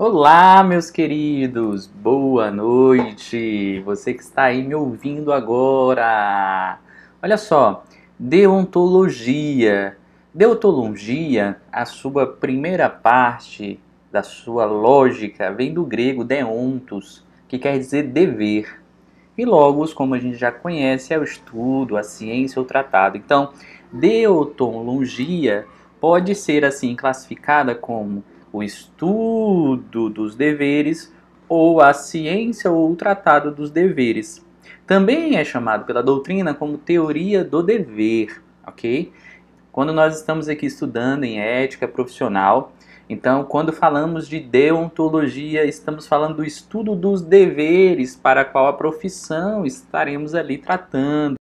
Olá, meus queridos, boa noite. Você que está aí me ouvindo agora. Olha só, deontologia. Deontologia, a sua primeira parte da sua lógica, vem do grego deontos, que quer dizer dever. E logos, como a gente já conhece, é o estudo, a ciência, o tratado. Então, deontologia pode ser assim classificada como o estudo dos deveres ou a ciência ou o tratado dos deveres. Também é chamado pela doutrina como teoria do dever, ok? Quando nós estamos aqui estudando em ética profissional, então quando falamos de deontologia, estamos falando do estudo dos deveres para qual a profissão estaremos ali tratando.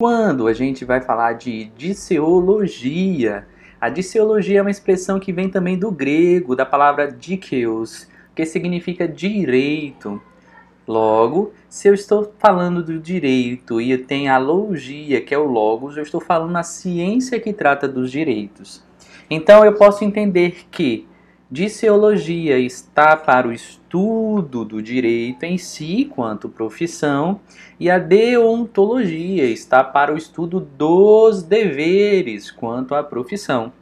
Quando a gente vai falar de disseologia, a disseologia é uma expressão que vem também do grego, da palavra dikeos, que significa direito. Logo, se eu estou falando do direito e tem a logia, que é o logos, eu estou falando a ciência que trata dos direitos. Então eu posso entender que Disseologia está para o estudo do direito em si, quanto profissão, e a deontologia está para o estudo dos deveres, quanto à profissão.